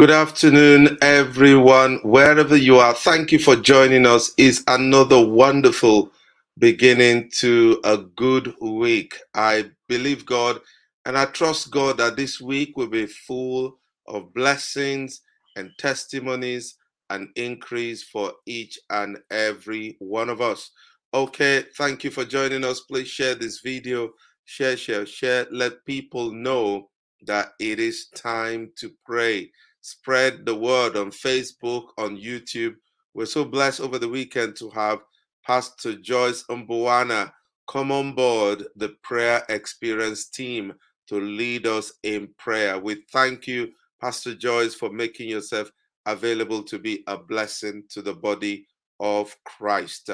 Good afternoon, everyone, wherever you are. Thank you for joining us. Is another wonderful beginning to a good week. I believe God and I trust God that this week will be full of blessings and testimonies and increase for each and every one of us. Okay, thank you for joining us. Please share this video, share, share, share. Let people know that it is time to pray spread the word on Facebook, on YouTube. We're so blessed over the weekend to have Pastor Joyce Umbuana come on board the prayer experience team to lead us in prayer. We thank you, Pastor Joyce, for making yourself available to be a blessing to the body of Christ.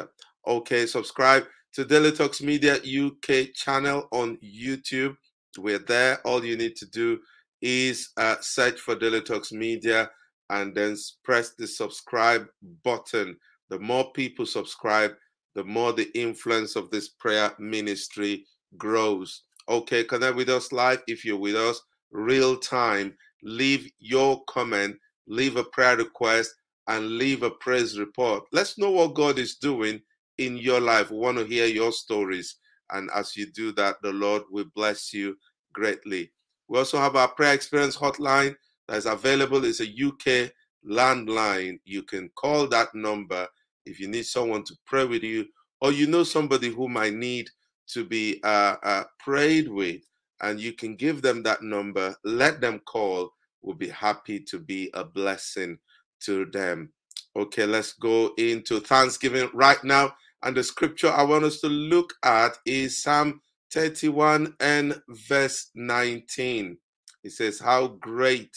Okay, subscribe to Daily Talks Media UK channel on YouTube. We're there. All you need to do is uh, search for Daily Talks Media and then press the subscribe button. The more people subscribe, the more the influence of this prayer ministry grows. Okay, connect with us live if you're with us real time. Leave your comment, leave a prayer request, and leave a praise report. Let's know what God is doing in your life. We want to hear your stories. And as you do that, the Lord will bless you greatly. We also have our prayer experience hotline that is available. It's a UK landline. You can call that number if you need someone to pray with you, or you know somebody who might need to be uh, uh, prayed with, and you can give them that number. Let them call. We'll be happy to be a blessing to them. Okay, let's go into Thanksgiving right now. And the scripture I want us to look at is Psalm 31 and verse 19. It says, How great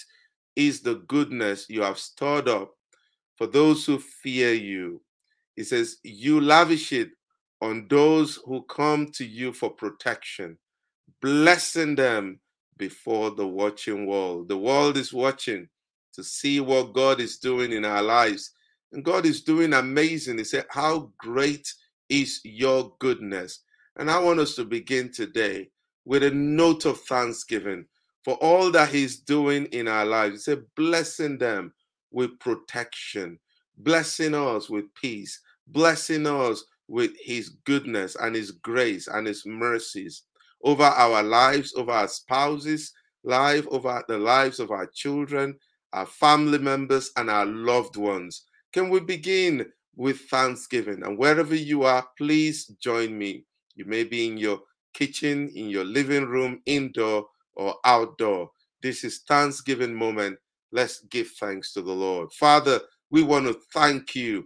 is the goodness you have stored up for those who fear you. He says, You lavish it on those who come to you for protection, blessing them before the watching world. The world is watching to see what God is doing in our lives. And God is doing amazing. He said, How great is your goodness? And I want us to begin today with a note of thanksgiving for all that He's doing in our lives. He said, blessing them with protection, blessing us with peace, blessing us with His goodness and His grace and His mercies over our lives, over our spouses' life, over the lives of our children, our family members, and our loved ones. Can we begin with thanksgiving? And wherever you are, please join me you may be in your kitchen, in your living room, indoor or outdoor. This is Thanksgiving moment. Let's give thanks to the Lord. Father, we want to thank you.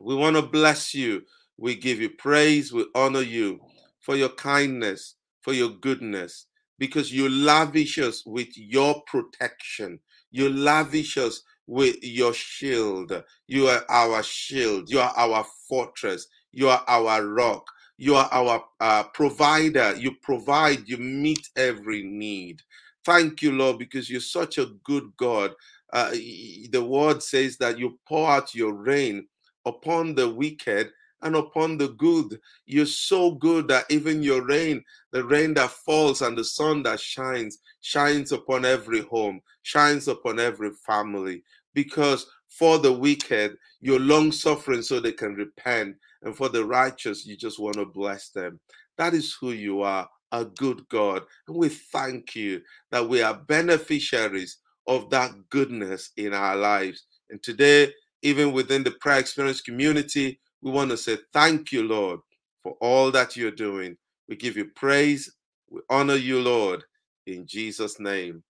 We want to bless you. We give you praise. We honor you for your kindness, for your goodness, because you lavish us with your protection. You lavish us with your shield. You are our shield. You are our fortress. You are our rock. You are our uh, provider. You provide, you meet every need. Thank you, Lord, because you're such a good God. Uh, the word says that you pour out your rain upon the wicked and upon the good. You're so good that even your rain, the rain that falls and the sun that shines, shines upon every home, shines upon every family. Because for the wicked, you're long suffering so they can repent and for the righteous, you just want to bless them. That is who you are, a good God. And we thank you that we are beneficiaries of that goodness in our lives. And today, even within the prayer experience community, we want to say thank you, Lord, for all that you're doing. We give you praise. We honor you, Lord, in Jesus' name.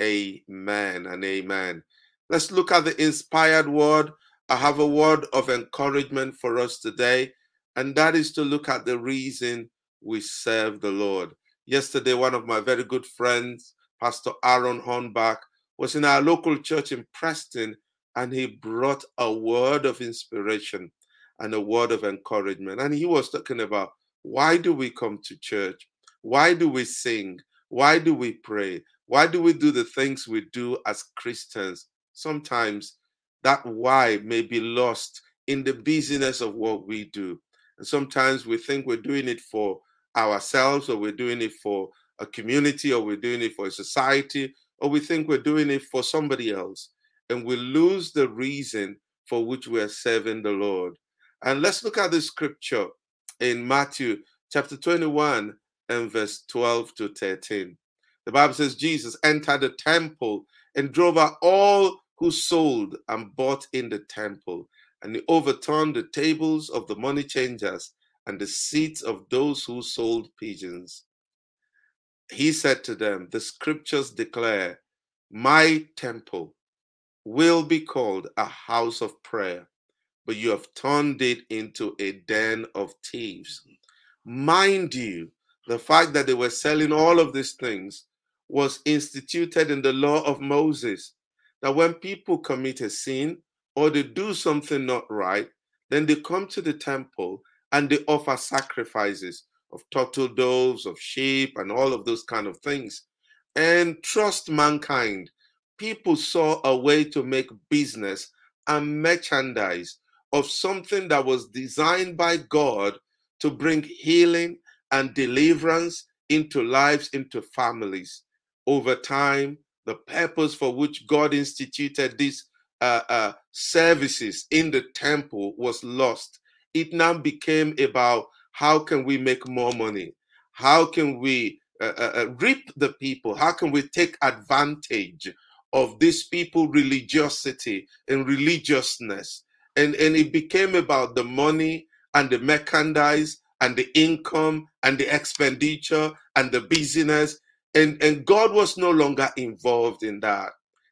Amen and amen. Let's look at the inspired word I have a word of encouragement for us today, and that is to look at the reason we serve the Lord. Yesterday, one of my very good friends, Pastor Aaron Hornbach, was in our local church in Preston, and he brought a word of inspiration and a word of encouragement. And he was talking about why do we come to church? Why do we sing? Why do we pray? Why do we do the things we do as Christians? Sometimes that why may be lost in the busyness of what we do. And sometimes we think we're doing it for ourselves or we're doing it for a community or we're doing it for a society or we think we're doing it for somebody else, and we lose the reason for which we are serving the Lord. And let's look at the scripture in Matthew chapter 21 and verse 12 to 13. The Bible says Jesus entered the temple and drove out all who sold and bought in the temple, and he overturned the tables of the money changers and the seats of those who sold pigeons. He said to them, The scriptures declare, My temple will be called a house of prayer, but you have turned it into a den of thieves. Mind you, the fact that they were selling all of these things was instituted in the law of Moses. That when people commit a sin or they do something not right, then they come to the temple and they offer sacrifices of turtle doves, of sheep, and all of those kind of things, and trust mankind. People saw a way to make business and merchandise of something that was designed by God to bring healing and deliverance into lives, into families. Over time, the purpose for which God instituted these uh, uh, services in the temple was lost. It now became about how can we make more money? How can we uh, uh, uh reap the people? How can we take advantage of these people religiosity and religiousness? And, and it became about the money and the merchandise and the income and the expenditure and the business. And, and God was no longer involved in that.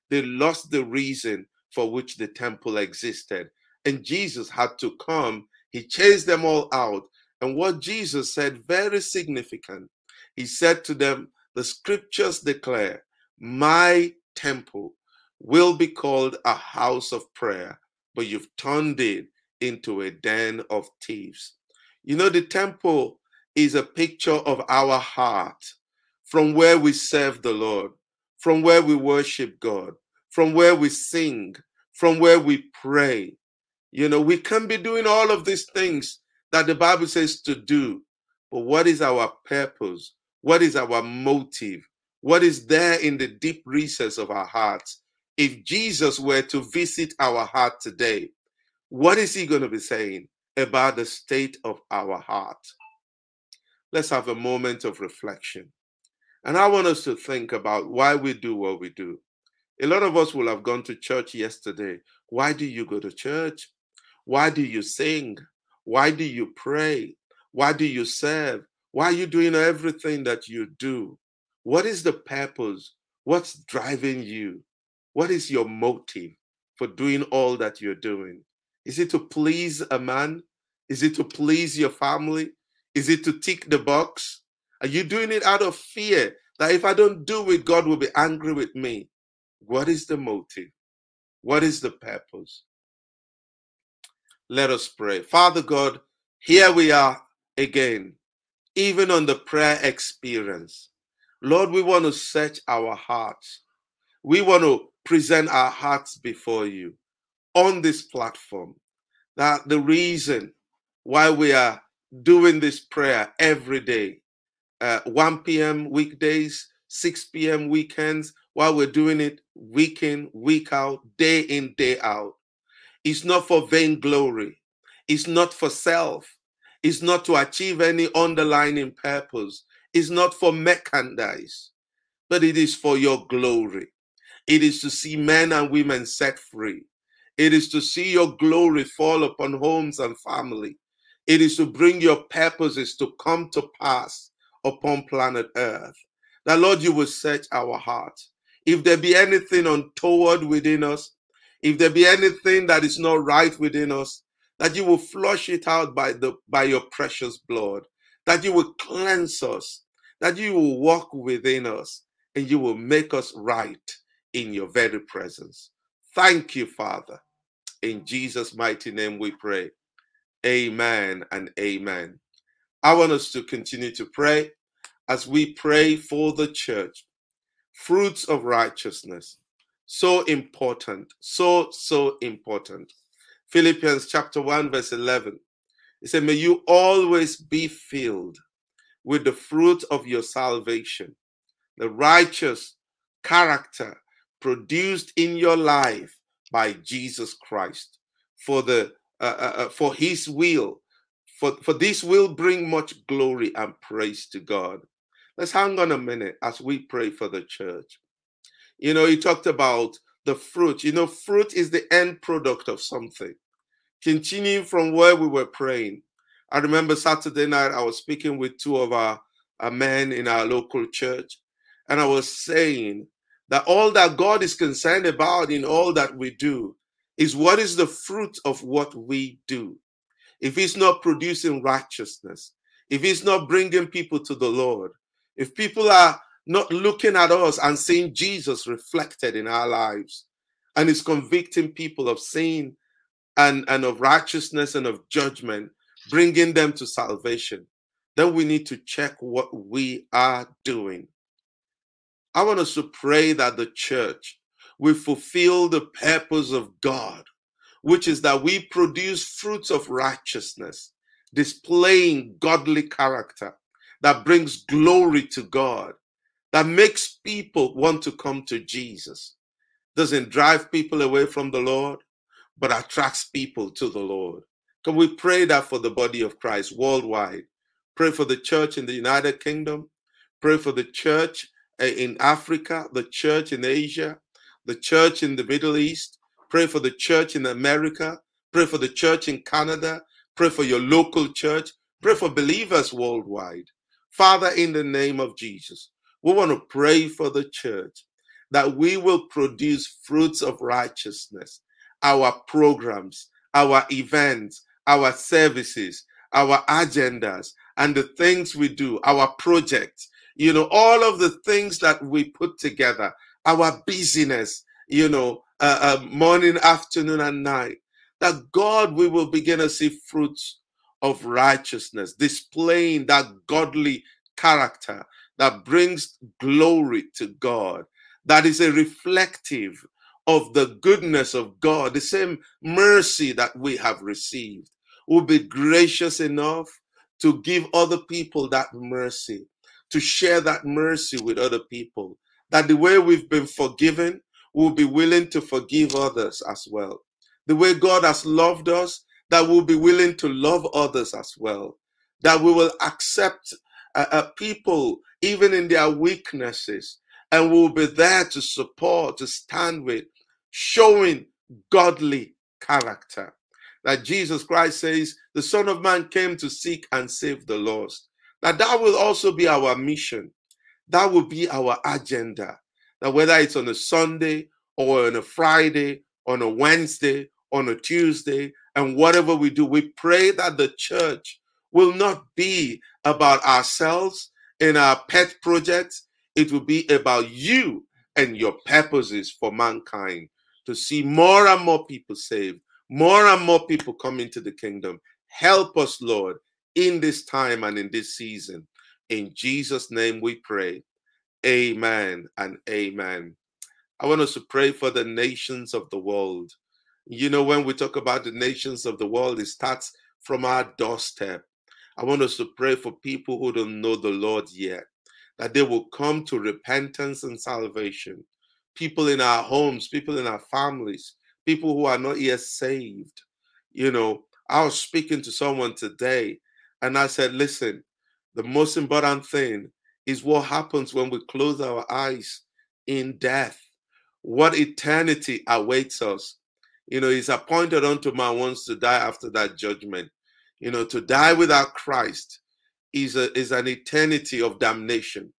They lost the reason for which the temple existed. And Jesus had to come. He chased them all out. And what Jesus said, very significant. He said to them, The scriptures declare, My temple will be called a house of prayer, but you've turned it into a den of thieves. You know, the temple is a picture of our heart from where we serve the Lord, from where we worship God, from where we sing, from where we pray. You know, we can be doing all of these things that the Bible says to do, but what is our purpose? What is our motive? What is there in the deep recess of our hearts? If Jesus were to visit our heart today, what is he going to be saying about the state of our heart? Let's have a moment of reflection. And I want us to think about why we do what we do. A lot of us will have gone to church yesterday. Why do you go to church? Why do you sing? Why do you pray? Why do you serve? Why are you doing everything that you do? What is the purpose? What's driving you? What is your motive for doing all that you're doing? Is it to please a man? Is it to please your family? Is it to tick the box? Are you doing it out of fear that if I don't do it, God will be angry with me? What is the motive? What is the purpose? Let us pray. Father God, here we are again, even on the prayer experience. Lord, we want to search our hearts. We want to present our hearts before you on this platform. That the reason why we are doing this prayer every day, uh, 1 p.m. weekdays, 6 p.m. weekends, while we're doing it week in, week out, day in, day out. It's not for vainglory. It's not for self. It's not to achieve any underlying purpose. It's not for merchandise, but it is for your glory. It is to see men and women set free. It is to see your glory fall upon homes and family. It is to bring your purposes to come to pass upon planet Earth. That, Lord, you will search our heart. If there be anything untoward within us, if there be anything that is not right within us, that you will flush it out by the by your precious blood, that you will cleanse us, that you will walk within us, and you will make us right in your very presence. Thank you, Father. In Jesus' mighty name we pray. Amen and amen. I want us to continue to pray as we pray for the church. Fruits of righteousness. So important. So, so important. Philippians chapter 1, verse 11. It said, May you always be filled with the fruit of your salvation, the righteous character produced in your life by Jesus Christ for the uh, uh, uh, for his will for for this will bring much glory and praise to God let's hang on a minute as we pray for the church. You know he talked about the fruit. You know fruit is the end product of something. Continuing from where we were praying. I remember saturday night i was speaking with two of our, our men in our local church and i was saying that all that God is concerned about in all that we do is what is the fruit of what we do. If it's not producing righteousness, if it's not bringing people to the Lord, if people are not looking at us and seeing Jesus reflected in our lives, and is convicting people of sin and, and of righteousness and of judgment, bringing them to salvation, then we need to check what we are doing. I want us to pray that the church will fulfill the purpose of God, which is that we produce fruits of righteousness, displaying godly character that brings glory to God, that makes people want to come to Jesus, doesn't drive people away from the Lord, but attracts people to the Lord. Can we pray that for the body of Christ worldwide? Pray for the church in the United Kingdom. Pray for the church Eh, in Africa, the church in Asia, the church in the Middle East. Pray for the church in America. Pray for the church in Canada. Pray for your local church. Pray for believers worldwide. Father, in the name of Jesus, we want to pray for the church that we will produce fruits of righteousness. Our programs, our events, our services, our agendas, and the things we do, our projects, you know, all of the things that we put together, our busyness, you know, uh, uh, morning, afternoon, and night, that God, we will begin to see fruits of righteousness, displaying that godly character that brings glory to God, that is a reflective of the goodness of God, the same mercy that we have received. Will be gracious enough to give other people that mercy to share that mercy with other people. That the way we've been forgiven, we'll be willing to forgive others as well. The way God has loved us, that we'll be willing to love others as well. That we will accept uh, uh, people even in their weaknesses and we'll be there to support, to stand with, showing godly character. That Jesus Christ says, the Son of Man came to seek and save the lost. That that will also be our mission. That will be our agenda. That whether it's on a Sunday or on a Friday, on a Wednesday, on a Tuesday, and whatever we do, we pray that the church will not be about ourselves and our pet projects. It will be about you and your purposes for mankind to see more and more people saved, more and more people come into the kingdom. Help us, Lord, in this time and in this season. In Jesus' name we pray. Amen and amen. I want us to pray for the nations of the world. You know, when we talk about the nations of the world, it starts from our doorstep. I want us to pray for people who don't know the Lord yet, that they will come to repentance and salvation. People in our homes, people in our families, people who are not yet saved. You know, I was speaking to someone today and I said, listen, the most important thing is what happens when we close our eyes in death. What eternity awaits us. You know, it's appointed unto man once to die after that judgment. You know, to die without Christ is, a, is an eternity of damnation.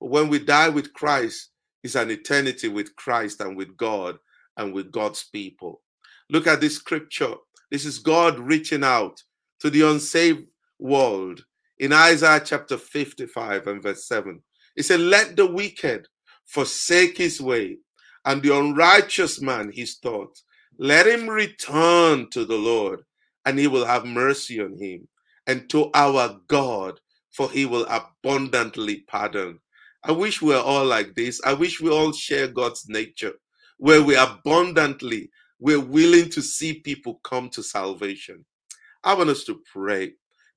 But when we die with Christ, it's an eternity with Christ and with God and with God's people. Look at this scripture. This is God reaching out to the unsaved world. In Isaiah chapter 55 and verse 7, he said, Let the wicked forsake his way, and the unrighteous man his thoughts. Let him return to the Lord, and he will have mercy on him, and to our God, for he will abundantly pardon. I wish we are all like this. I wish we all share God's nature, where we abundantly, we're willing to see people come to salvation. I want us to pray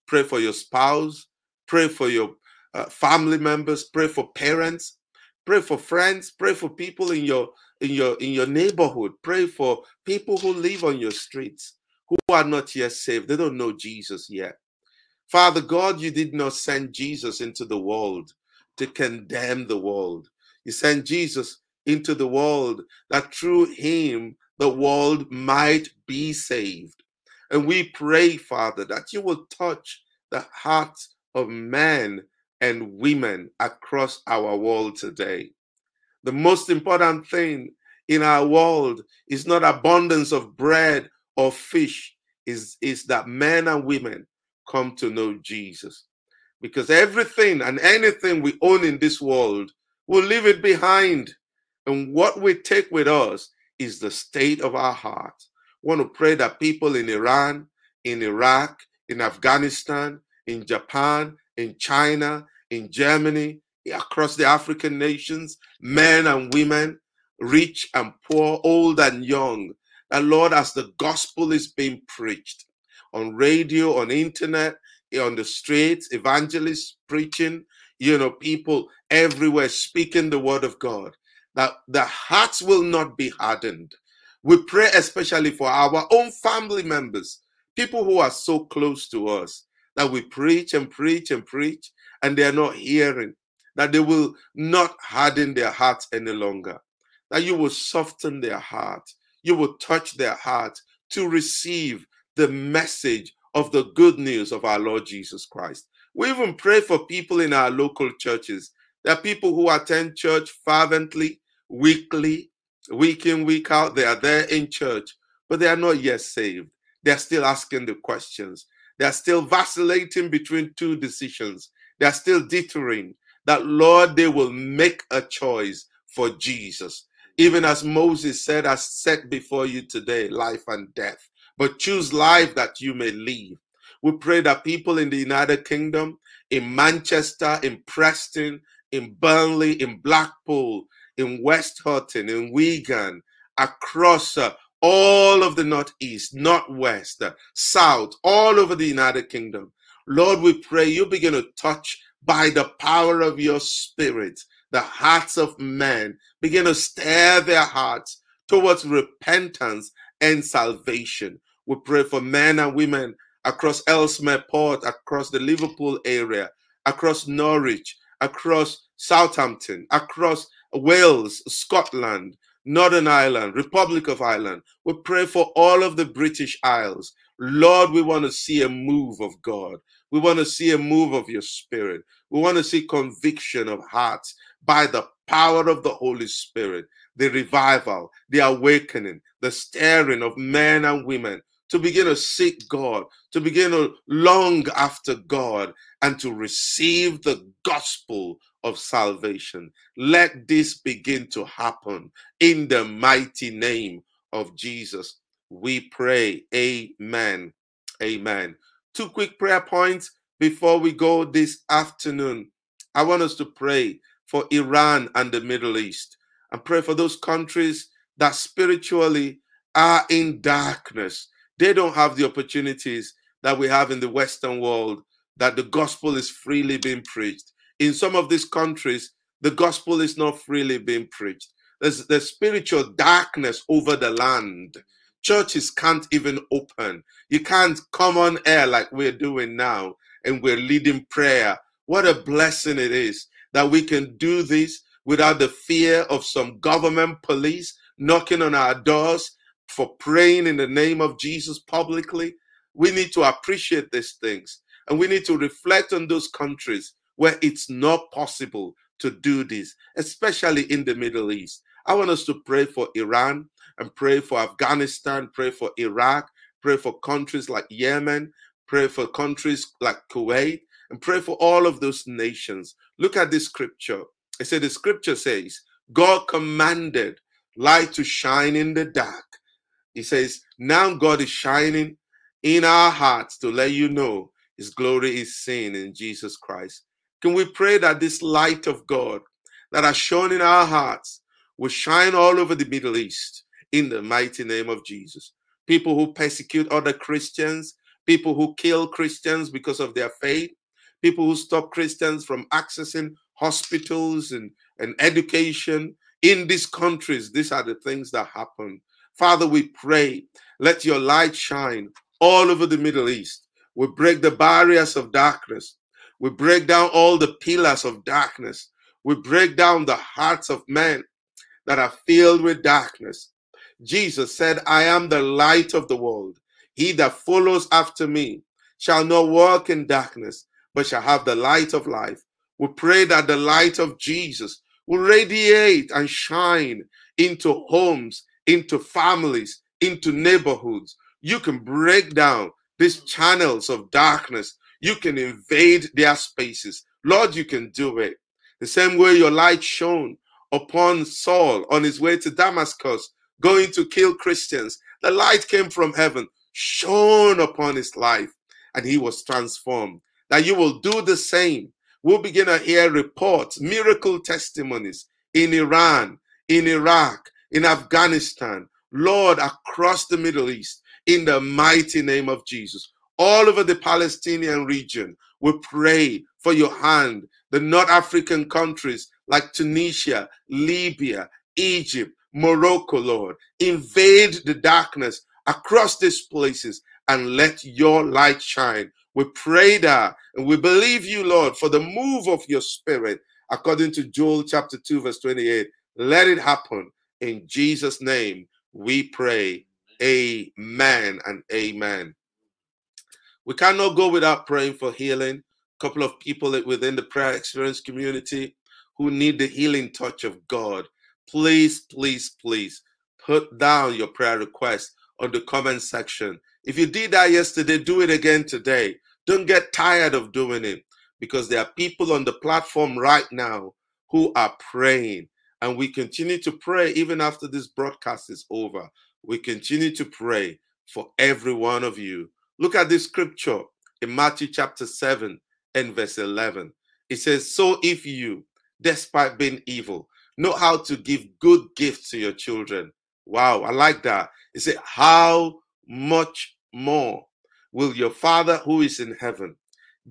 Pray for your spouse. Pray for your uh, family members. Pray for parents. Pray for friends. Pray for people in your in your in your neighborhood. Pray for people who live on your streets who are not yet saved. They don't know Jesus yet. Father God, you did not send Jesus into the world to condemn the world. You sent Jesus into the world that through him the world might be saved. And we pray, Father, that you will touch the hearts of men and women across our world today. The most important thing in our world is not abundance of bread or fish, is, is that men and women come to know Jesus. Because everything and anything we own in this world, we'll leave it behind. And what we take with us is the state of our heart. I want to pray that people in Iran, in Iraq, in Afghanistan, in Japan, in China, in Germany, across the African nations, men and women, rich and poor, old and young. And Lord, as the gospel is being preached on radio, on internet, on the streets, evangelists preaching, you know, people everywhere speaking the word of God, that the hearts will not be hardened. We pray especially for our own family members, people who are so close to us, that we preach and preach and preach, and they are not hearing, that they will not harden their hearts any longer, that you will soften their heart, you will touch their heart to receive the message of the good news of our Lord Jesus Christ. We even pray for people in our local churches. There are people who attend church fervently, weekly, week in, week out. They are there in church, but they are not yet saved. They're still asking the questions. They're still vacillating between two decisions. They're still dithering that, Lord, they will make a choice for Jesus. Even as Moses said, I set before you today life and death, but choose life that you may live. We pray that people in the United Kingdom, in Manchester, in Preston, in Burnley, in Blackpool, in Westhoughton, in Wigan, across uh, all of the Northeast, Northwest, uh, South, all over the United Kingdom. Lord, we pray you begin to touch by the power of your spirit the hearts of men, begin to stir their hearts towards repentance and salvation. We pray for men and women across Ellesmere Port, across the Liverpool area, across Norwich, across Southampton, across Wales, Scotland, Northern Ireland, Republic of Ireland. We pray for all of the British Isles. Lord, we want to see a move of God. We want to see a move of your spirit. We want to see conviction of hearts by the power of the Holy Spirit, the revival, the awakening, the stirring of men and women to begin to seek God, to begin to long after God, and to receive the gospel of salvation. Let this begin to happen in the mighty name of Jesus. We pray. Amen. Amen. Two quick prayer points before we go this afternoon. I want us to pray for Iran and the Middle East and pray for those countries that spiritually are in darkness. They don't have the opportunities that we have in the Western world, that the gospel is freely being preached. In some of these countries, the gospel is not freely being preached. There's, there's spiritual darkness over the land. Churches can't even open. You can't come on air like we're doing now and we're leading prayer. What a blessing it is that we can do this without the fear of some government police knocking on our doors for praying in the name of Jesus publicly. We need to appreciate these things and we need to reflect on those countries where it's not possible to do this, especially in the Middle East. I want us to pray for Iran and pray for Afghanistan, pray for Iraq, pray for countries like Yemen, pray for countries like Kuwait, and pray for all of those nations. Look at this scripture. It said the scripture says, God commanded light to shine in the dark. He says, now God is shining in our hearts to let you know his glory is seen in Jesus Christ. Can we pray that this light of God that has shone in our hearts will shine all over the Middle East in the mighty name of Jesus? People who persecute other Christians, people who kill Christians because of their faith, people who stop Christians from accessing hospitals and, and education in these countries. These are the things that happen. Father, we pray, let your light shine all over the Middle East. We break the barriers of darkness. We break down all the pillars of darkness. We break down the hearts of men that are filled with darkness. Jesus said, I am the light of the world. He that follows after me shall not walk in darkness, but shall have the light of life. We pray that the light of Jesus will radiate and shine into homes, into families, into neighborhoods. You can break down these channels of darkness. You can invade their spaces. Lord, you can do it. The same way your light shone upon Saul on his way to Damascus, going to kill Christians. The light came from heaven, shone upon his life, and he was transformed. That you will do the same. We'll begin to hear reports, miracle testimonies in Iran, in Iraq, in Afghanistan, Lord, across the Middle East, in the mighty name of Jesus. All over the Palestinian region, we pray for your hand. The North African countries like Tunisia, Libya, Egypt, Morocco, Lord, invade the darkness across these places and let your light shine. We pray that and we believe you, Lord, for the move of your spirit, according to Joel chapter 2, verse 28. Let it happen in Jesus' name. We pray. Amen and amen. We cannot go without praying for healing. A couple of people within the prayer experience community who need the healing touch of God. Please, please, please put down your prayer request on the comment section. If you did that yesterday, do it again today. Don't get tired of doing it because there are people on the platform right now who are praying. And we continue to pray even after this broadcast is over. We continue to pray for every one of you. Look at this scripture in Matthew chapter 7 and verse 11. It says, So if you, despite being evil, know how to give good gifts to your children. Wow, I like that. It said, How much more will your Father who is in heaven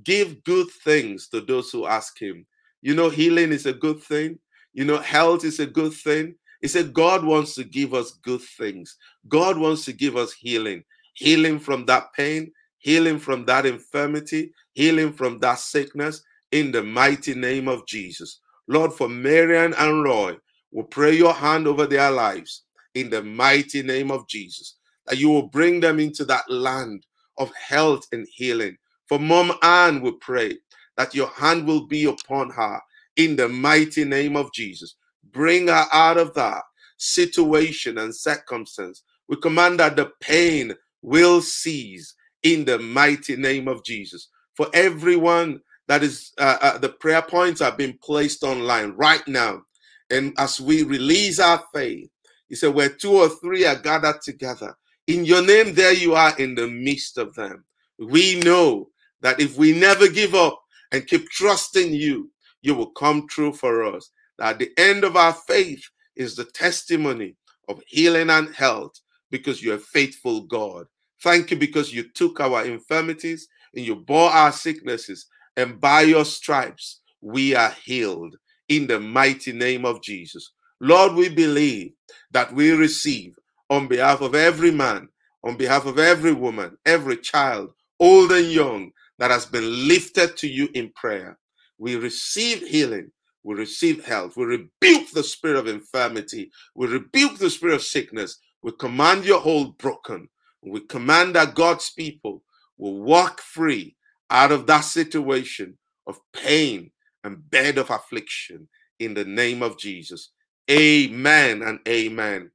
give good things to those who ask him? You know, healing is a good thing. You know, health is a good thing. He said, God wants to give us good things. God wants to give us healing, healing from that pain, healing from that infirmity, healing from that sickness in the mighty name of Jesus. Lord, for Marian and Roy, we pray your hand over their lives in the mighty name of Jesus, that you will bring them into that land of health and healing. For Mom Ann, we pray that your hand will be upon her in the mighty name of Jesus. Bring her out of that situation and circumstance. We command that the pain will cease in the mighty name of Jesus. For everyone that is, uh, uh, the prayer points are being placed online right now. And as we release our faith, he said, where two or three are gathered together, in your name, there you are in the midst of them. We know that if we never give up and keep trusting you, you will come true for us. That the end of our faith is the testimony of healing and health because you're a faithful God. Thank you because you took our infirmities and you bore our sicknesses, and by your stripes we are healed in the mighty name of Jesus. Lord, we believe that we receive on behalf of every man, on behalf of every woman, every child, old and young, that has been lifted to you in prayer. We receive healing. We receive health. We rebuke the spirit of infirmity. We rebuke the spirit of sickness. We command your hold broken. We command that God's people will walk free out of that situation of pain and bed of affliction in the name of Jesus. Amen and amen.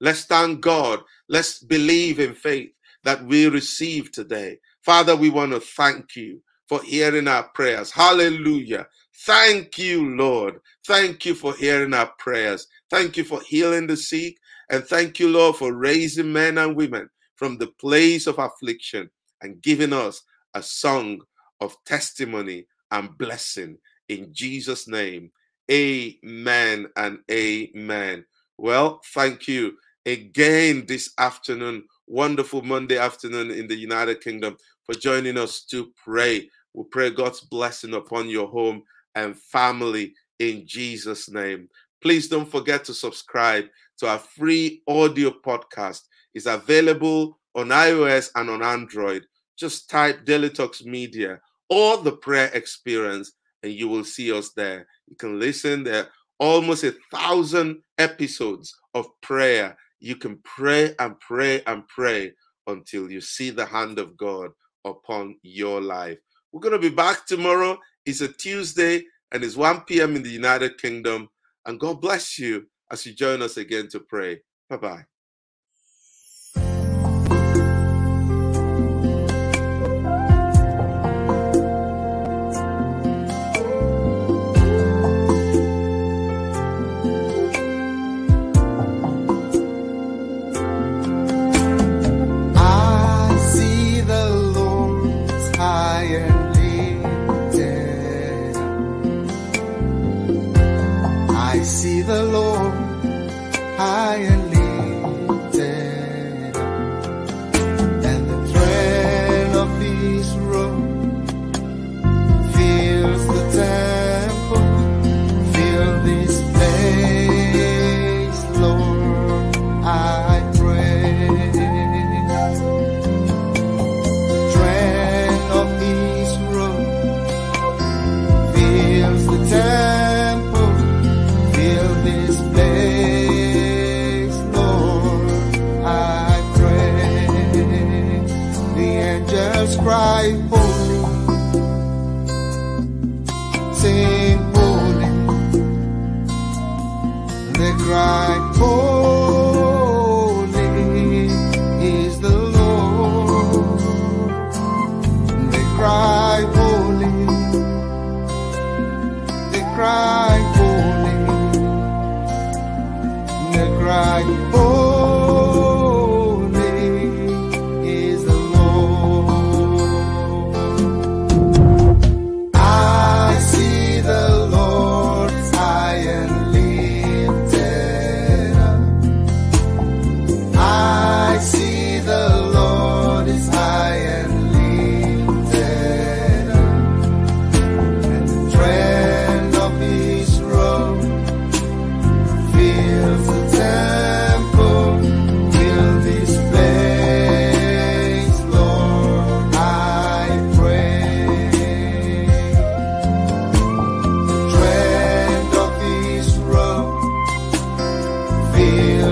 Let's thank God. Let's believe in faith that we receive today. Father, we want to thank you for hearing our prayers. Hallelujah. Thank you, Lord. Thank you for hearing our prayers. Thank you for healing the sick. And thank you, Lord, for raising men and women from the place of affliction and giving us a song of testimony and blessing. In Jesus' name, amen and amen. Well, thank you again this afternoon, wonderful Monday afternoon in the United Kingdom, for joining us to pray. We pray God's blessing upon your home and family in Jesus' name. Please don't forget to subscribe to our free audio podcast. It's available on iOS and on Android. Just type Talks Media or the prayer experience, and you will see us there. You can listen there. Almost a thousand episodes of prayer. You can pray and pray and pray until you see the hand of God upon your life. We're going to be back tomorrow. It's a Tuesday and it's 1 p.m. in the United Kingdom. And God bless you as you join us again to pray. Bye bye. Cry, oh.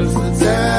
was the time.